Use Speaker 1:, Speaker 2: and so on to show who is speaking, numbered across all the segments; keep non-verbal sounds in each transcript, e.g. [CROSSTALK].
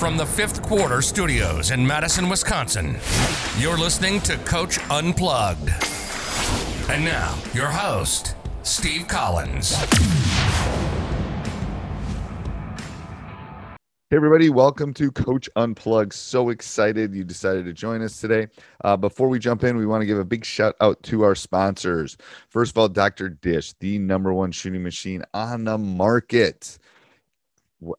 Speaker 1: From the fifth quarter studios in Madison, Wisconsin, you're listening to Coach Unplugged. And now, your host, Steve Collins.
Speaker 2: Hey, everybody, welcome to Coach Unplugged. So excited you decided to join us today. Uh, before we jump in, we want to give a big shout out to our sponsors. First of all, Dr. Dish, the number one shooting machine on the market.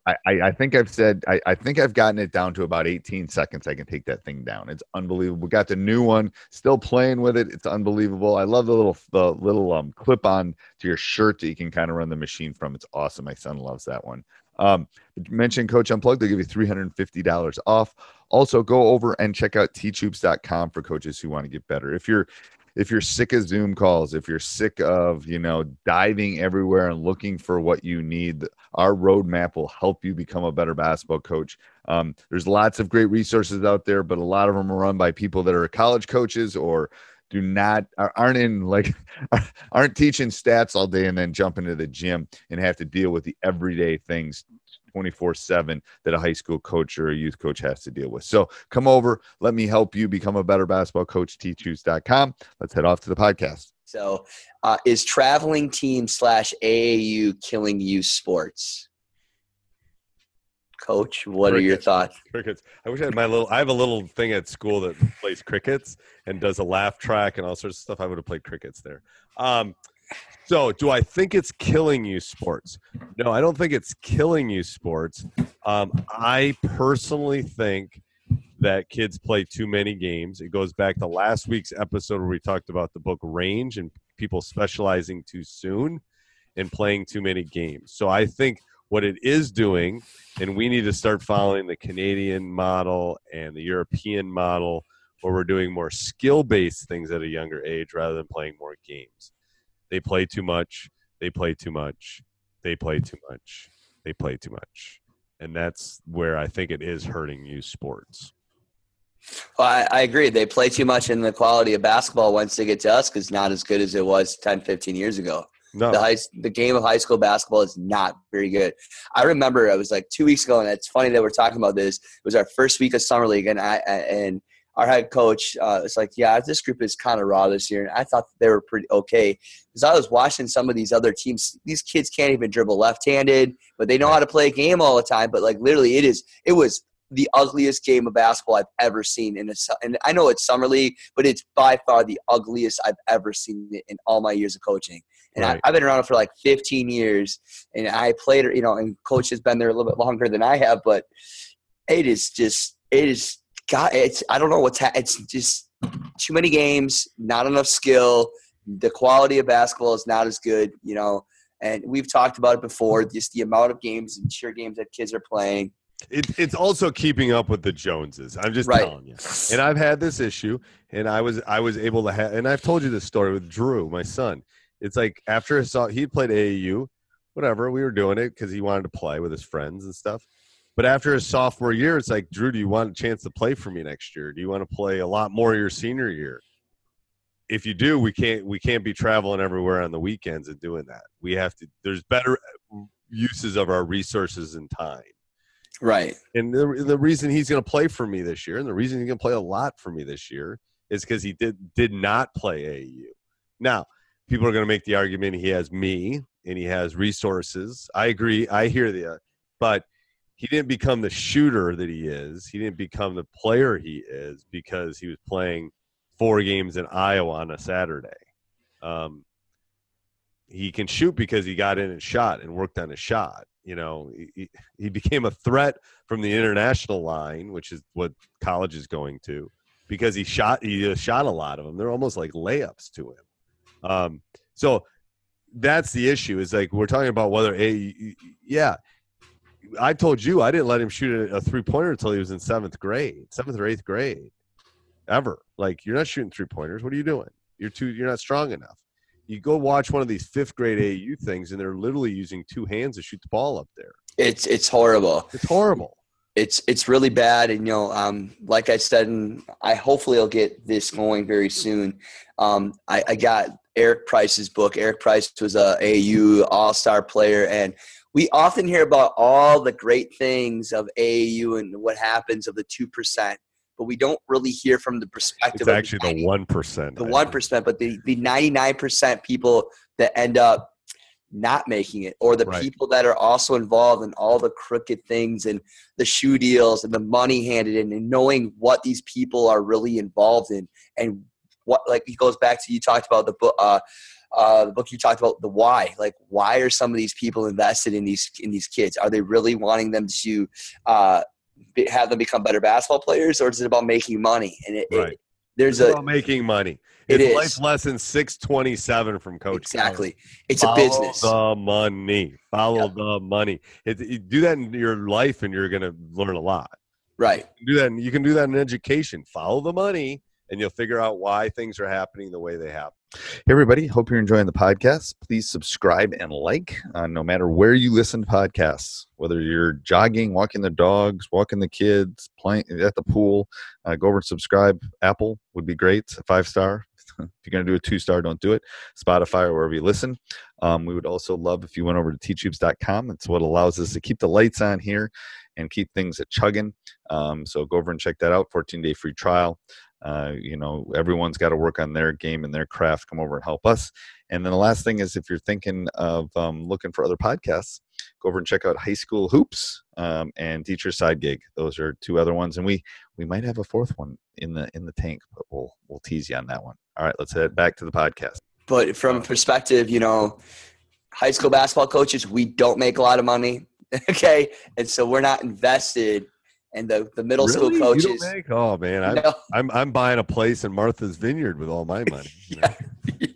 Speaker 2: I, I think I've said I, I, think I've gotten it down to about 18 seconds. I can take that thing down. It's unbelievable. We got the new one, still playing with it. It's unbelievable. I love the little the little um clip on to your shirt that you can kind of run the machine from. It's awesome. My son loves that one. Um, mention Coach Unplugged, they'll give you $350 off. Also, go over and check out teachhoops.com for coaches who want to get better. If you're if you're sick of Zoom calls, if you're sick of, you know, diving everywhere and looking for what you need, our roadmap will help you become a better basketball coach. Um, there's lots of great resources out there, but a lot of them are run by people that are college coaches or do not aren't in like [LAUGHS] aren't teaching stats all day and then jump into the gym and have to deal with the everyday things 24 7 that a high school coach or a youth coach has to deal with. So come over, let me help you become a better basketball coach, teachhoops.com. Let's head off to the podcast.
Speaker 3: So, uh, is traveling team slash AAU killing you sports? Coach, what crickets. are your thoughts?
Speaker 4: Crickets. I wish I had my little. I have a little thing at school that plays crickets and does a laugh track and all sorts of stuff. I would have played crickets there. Um, so, do I think it's killing you sports? No, I don't think it's killing you sports. Um, I personally think that kids play too many games. It goes back to last week's episode where we talked about the book Range and people specializing too soon and playing too many games. So, I think what it is doing, and we need to start following the Canadian model and the European model where we're doing more skill based things at a younger age rather than playing more games. They play too much. They play too much. They play too much. They play too much. And that's where I think it is hurting youth sports.
Speaker 3: Well, I, I, agree. They play too much, and the quality of basketball once they get to us is not as good as it was 10, 15 years ago. No. The, high, the game of high school basketball is not very good. I remember it was like two weeks ago, and it's funny that we're talking about this. It was our first week of summer league, and I and our head coach uh, was like, "Yeah, this group is kind of raw this year," and I thought they were pretty okay because I was watching some of these other teams. These kids can't even dribble left-handed, but they know how to play a game all the time. But like literally, it is it was the ugliest game of basketball I've ever seen in a. And I know it's summer league, but it's by far the ugliest I've ever seen in all my years of coaching. And right. I, have been around for like 15 years, and I played, you know, and coach has been there a little bit longer than I have, but it is just it is God, it's I don't know what's ha- it's just too many games, not enough skill. The quality of basketball is not as good, you know. And we've talked about it before. Just the amount of games and cheer games that kids are playing.
Speaker 4: It, it's also keeping up with the Joneses. I'm just right. telling you. And I've had this issue, and I was I was able to have, and I've told you this story with Drew, my son. It's like after I saw he played AAU, whatever. We were doing it because he wanted to play with his friends and stuff. But after his sophomore year, it's like, Drew, do you want a chance to play for me next year? Do you want to play a lot more your senior year? If you do, we can't we can't be traveling everywhere on the weekends and doing that. We have to. There's better uses of our resources and time.
Speaker 3: Right.
Speaker 4: And the the reason he's going to play for me this year, and the reason he's going to play a lot for me this year, is because he did did not play AAU. Now, people are going to make the argument he has me and he has resources. I agree. I hear the, but he didn't become the shooter that he is. He didn't become the player he is because he was playing four games in Iowa on a Saturday. Um, he can shoot because he got in and shot and worked on a shot. You know, he, he became a threat from the international line, which is what college is going to, because he shot he shot a lot of them. They're almost like layups to him. Um, so that's the issue. Is like we're talking about whether a yeah. I told you I didn't let him shoot a, a three pointer until he was in seventh grade, seventh or eighth grade, ever. Like you're not shooting three pointers. What are you doing? You're too. You're not strong enough. You go watch one of these fifth grade AU things, and they're literally using two hands to shoot the ball up there.
Speaker 3: It's it's horrible.
Speaker 4: It's horrible.
Speaker 3: It's it's really bad, and you know, um, like I said, and I hopefully I'll get this going very soon. Um, I, I got Eric Price's book. Eric Price was a AU All Star player, and we often hear about all the great things of AAU and what happens of the two percent, but we don't really hear from the perspective.
Speaker 4: It's actually the one percent.
Speaker 3: The one percent, but the the ninety nine percent people that end up not making it, or the right. people that are also involved in all the crooked things and the shoe deals and the money handed in, and knowing what these people are really involved in and what like he goes back to you talked about the book uh, uh, the book you talked about the why. Like why are some of these people invested in these in these kids? Are they really wanting them to uh, be, have them become better basketball players or is it about making money? And it, right. it there's
Speaker 4: it's
Speaker 3: a
Speaker 4: about making money. It's it life lesson 627 from coach
Speaker 3: exactly.
Speaker 4: Collins.
Speaker 3: it's
Speaker 4: follow
Speaker 3: a business.
Speaker 4: the money. Follow yep. the money. It, you do that in your life and you're going to learn a lot.
Speaker 3: Right.
Speaker 4: Do that you can do that in education. Follow the money and you'll figure out why things are happening the way they happen.
Speaker 2: Hey, everybody. Hope you're enjoying the podcast. Please subscribe and like uh, no matter where you listen to podcasts, whether you're jogging, walking the dogs, walking the kids, playing at the pool. Uh, go over and subscribe. Apple would be great. Five star. [LAUGHS] if you're going to do a two star, don't do it. Spotify or wherever you listen. Um, we would also love if you went over to teachhoops.com. It's what allows us to keep the lights on here and keep things at chugging. Um, so go over and check that out. 14 day free trial. Uh, you know, everyone's got to work on their game and their craft. Come over and help us. And then the last thing is if you're thinking of um, looking for other podcasts, go over and check out High School Hoops um, and Teacher Side Gig. Those are two other ones, and we we might have a fourth one in the in the tank, but we'll we'll tease you on that one. All right, let's head back to the podcast.
Speaker 3: But from a perspective, you know, high school basketball coaches, we don't make a lot of money. [LAUGHS] okay, and so we're not invested and the, the middle
Speaker 4: really?
Speaker 3: school coaches.
Speaker 4: Make, oh man, I'm, no. I'm I'm buying a place in Martha's Vineyard with all my money.
Speaker 3: yeah. [LAUGHS] Yeah.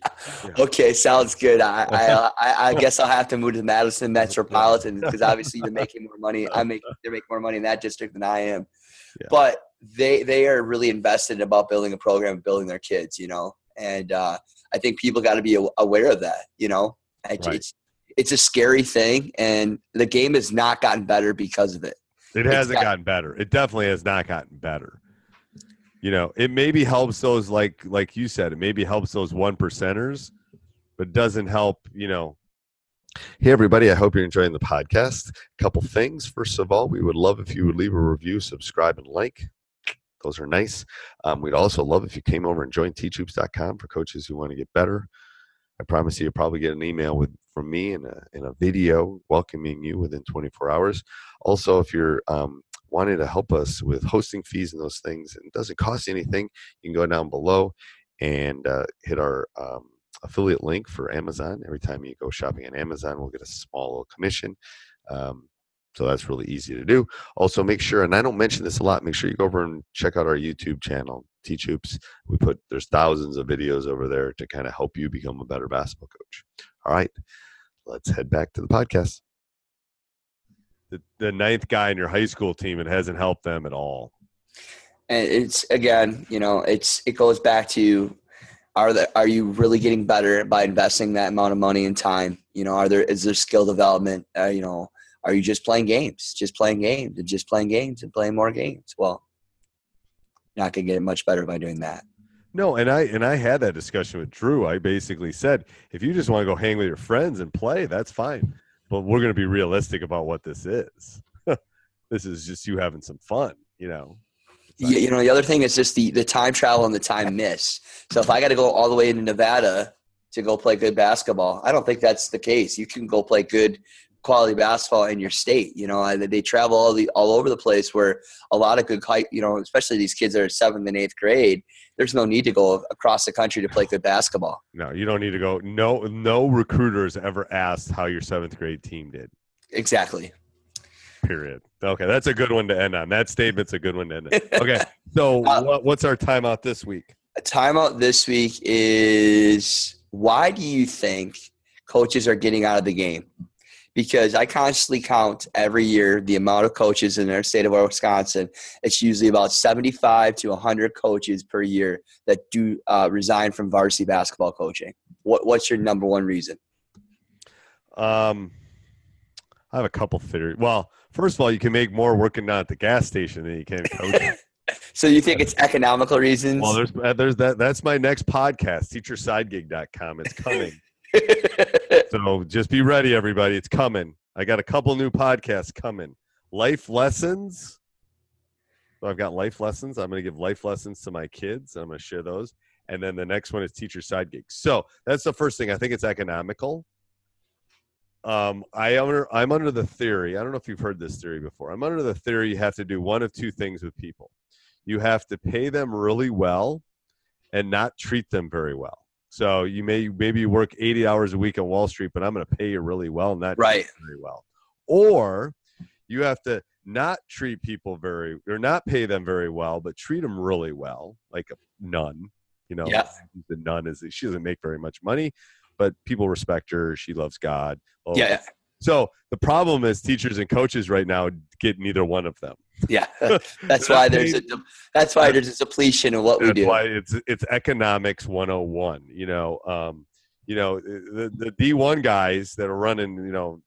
Speaker 3: Yeah. Okay, sounds good. I, [LAUGHS] I I guess I'll have to move to Madison Metropolitan [LAUGHS] because obviously you're making more money. I make they're making more money in that district than I am. But they they are really invested about building a program, and building their kids. You know, and uh, I think people got to be aware of that. You know, right. it's it's a scary thing, and the game has not gotten better because of it.
Speaker 4: It hasn't gotten better. It definitely has not gotten better. You know, it maybe helps those like like you said, it maybe helps those one percenters, but doesn't help, you know.
Speaker 2: Hey everybody, I hope you're enjoying the podcast. A couple things. First of all, we would love if you would leave a review, subscribe, and like. Those are nice. Um, we'd also love if you came over and joined teachhoops.com for coaches who want to get better. I promise you, you'll probably get an email with from me and a, in a video welcoming you within 24 hours. Also, if you're um, wanting to help us with hosting fees and those things, and it doesn't cost anything, you can go down below and uh, hit our um, affiliate link for Amazon. Every time you go shopping on Amazon, we'll get a small little commission. Um, so that's really easy to do. Also, make sure, and I don't mention this a lot, make sure you go over and check out our YouTube channel, Teach Hoops. We put, there's thousands of videos over there to kind of help you become a better basketball coach. All right, let's head back to the podcast.
Speaker 4: The, the ninth guy in your high school team, it hasn't helped them at all.
Speaker 3: And it's, again, you know, it's, it goes back to are there are you really getting better by investing that amount of money and time you know are there is there skill development uh, you know are you just playing games? Just playing games and just playing games and playing more games. Well not gonna get much better by doing that.
Speaker 4: No and i and i had that discussion with drew. I basically said if you just want to go hang with your friends and play that's fine. But we're going to be realistic about what this is. [LAUGHS] This is just you having some fun you know?
Speaker 3: Yeah, you know, the other thing is just the, the time travel and the time miss. So if I got to go all the way into Nevada to go play good basketball, I don't think that's the case. You can go play good quality basketball in your state. You know, they travel all the all over the place. Where a lot of good, you know, especially these kids that are seventh and eighth grade. There's no need to go across the country to play good basketball.
Speaker 4: No, you don't need to go. No, no recruiters ever asked how your seventh grade team did.
Speaker 3: Exactly.
Speaker 4: Period. Okay, that's a good one to end on. That statement's a good one to end on. [LAUGHS] Okay, so uh, what, what's our timeout this week?
Speaker 3: A timeout this week is why do you think coaches are getting out of the game? Because I constantly count every year the amount of coaches in our state of Wisconsin. It's usually about 75 to 100 coaches per year that do uh, resign from varsity basketball coaching. What, what's your number one reason?
Speaker 4: Um, I have a couple theories. Well, First of all, you can make more working down at the gas station than you can coaching. [LAUGHS] [LAUGHS]
Speaker 3: so you think it's economical reasons?
Speaker 4: Well, there's uh, there's that. That's my next podcast, teachersidegig.com. It's coming. [LAUGHS] so just be ready, everybody. It's coming. I got a couple new podcasts coming. Life lessons. So I've got life lessons. I'm going to give life lessons to my kids. I'm going to share those. And then the next one is teacher side gigs. So that's the first thing. I think it's economical. Um, I am under, I'm under the theory. I don't know if you've heard this theory before. I'm under the theory you have to do one of two things with people. You have to pay them really well, and not treat them very well. So you may maybe you work 80 hours a week on Wall Street, but I'm going to pay you really well, not
Speaker 3: right
Speaker 4: very well. Or you have to not treat people very or not pay them very well, but treat them really well, like a nun. You know,
Speaker 3: yeah.
Speaker 4: the nun is she doesn't make very much money, but people respect her. She loves God.
Speaker 3: yeah, yeah.
Speaker 4: So the problem is teachers and coaches right now get neither one of them.
Speaker 3: Yeah, [LAUGHS] [LAUGHS] that's why there's a that's why there's a depletion of what we do.
Speaker 4: Why it's it's economics 101. You know, um, you know the the D1 guys that are running. You know,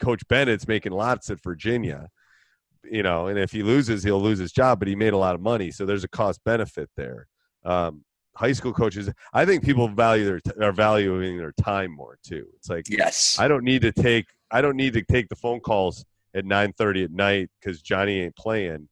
Speaker 4: Coach Bennett's making lots at Virginia. You know, and if he loses, he'll lose his job, but he made a lot of money, so there's a cost benefit there. Um, high school coaches i think people value their are valuing their time more too it's like
Speaker 3: yes
Speaker 4: i don't need to take i don't need to take the phone calls at 9.30 at night because johnny ain't playing.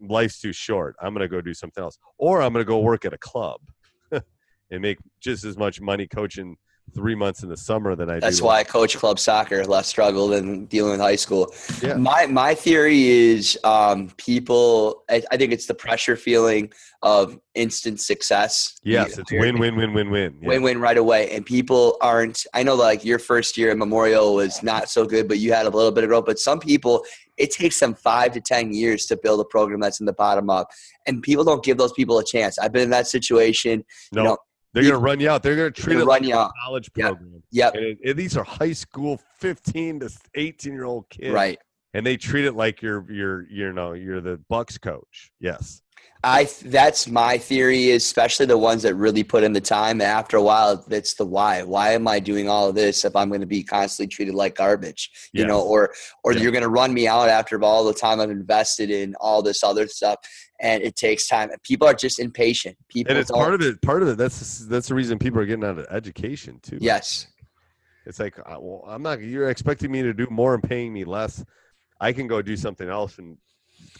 Speaker 4: Life's too short. I'm to go do something else. Or i'm to go work at a club [LAUGHS] and make just as much money coaching three months in the summer than I
Speaker 3: That's
Speaker 4: do.
Speaker 3: why I coach club soccer, less struggle than dealing with high school.
Speaker 4: Yeah.
Speaker 3: My my theory is um, people. I, I, think it's the pressure feeling of instant success.
Speaker 4: Yes, it's win win win win win.
Speaker 3: Yeah. Win win right away, and people aren't. I know, like your first year at Memorial was not so good, but you had a little bit of growth. But some people, it takes them five to ten years to build a program that's in the bottom up, and people don't give those people a chance. I've been in that situation.
Speaker 4: Nope. You know, they're going to run you out. They're going to treat it
Speaker 3: like
Speaker 4: a
Speaker 3: out.
Speaker 4: college program.
Speaker 3: Yep.
Speaker 4: And, and these are high school, fifteen to eighteen year old kids.
Speaker 3: Right.
Speaker 4: And they treat it like you're you're you know you're the Bucks coach. Yes.
Speaker 3: I that's my theory, especially the ones that really put in the time. After a while, it's the why. Why am I doing all of this if I'm going to be constantly treated like garbage? You yes. know, or or yeah. you're going to run me out after all the time I've invested in all this other stuff, and it takes time. People are just impatient. People
Speaker 4: and it's part of it. Part of it. That's that's the reason people are getting out of education too.
Speaker 3: Yes.
Speaker 4: It's like, uh, well, I'm not. You're expecting me to do more and paying me less. I can go do something else and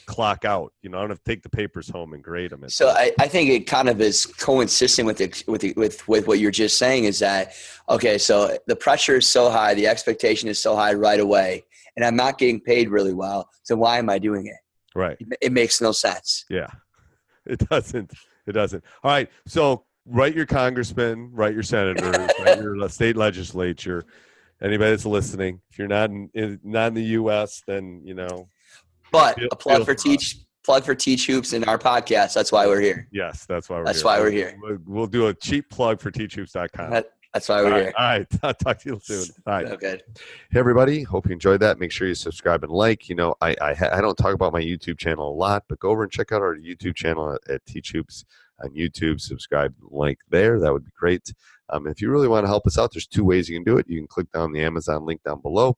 Speaker 4: clock out. You know, I don't have to take the papers home and grade them.
Speaker 3: So I, I think it kind of is coincident with the, with the, with with what you're just saying is that okay, so the pressure is so high, the expectation is so high right away, and I'm not getting paid really well. So why am I doing it?
Speaker 4: Right.
Speaker 3: It makes no sense.
Speaker 4: Yeah, [LAUGHS] it doesn't. It doesn't. All right. So write your congressman, write your senators, [LAUGHS] write your state legislature. Anybody that's listening, if you're not in, in not in the U.S., then you know
Speaker 3: but feel, a plug for teach plug for teach hoops in our podcast. That's why we're here.
Speaker 4: Yes, that's why we're
Speaker 3: that's
Speaker 4: here.
Speaker 3: why we're here.
Speaker 4: We'll, we'll do a cheap plug for teachhoops.com.
Speaker 3: That, that's why we're
Speaker 4: all
Speaker 3: here.
Speaker 4: All right. I'll [LAUGHS] talk to you soon. All right.
Speaker 3: Okay.
Speaker 2: Hey, everybody. Hope you enjoyed that. Make sure you subscribe and like. You know, I I, I don't talk about my YouTube channel a lot, but go over and check out our YouTube channel at, at Teach Hoops. On YouTube. Subscribe, link there. That would be great. Um, if you really want to help us out, there's two ways you can do it. You can click down the Amazon link down below,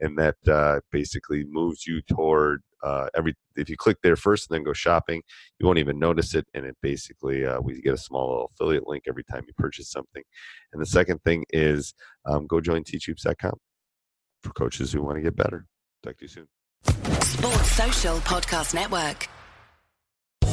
Speaker 2: and that uh, basically moves you toward uh, every. If you click there first and then go shopping, you won't even notice it, and it basically uh, we get a small little affiliate link every time you purchase something. And the second thing is um, go join teachhoops.com for coaches who want to get better. Talk to you soon.
Speaker 5: Sports Social Podcast Network.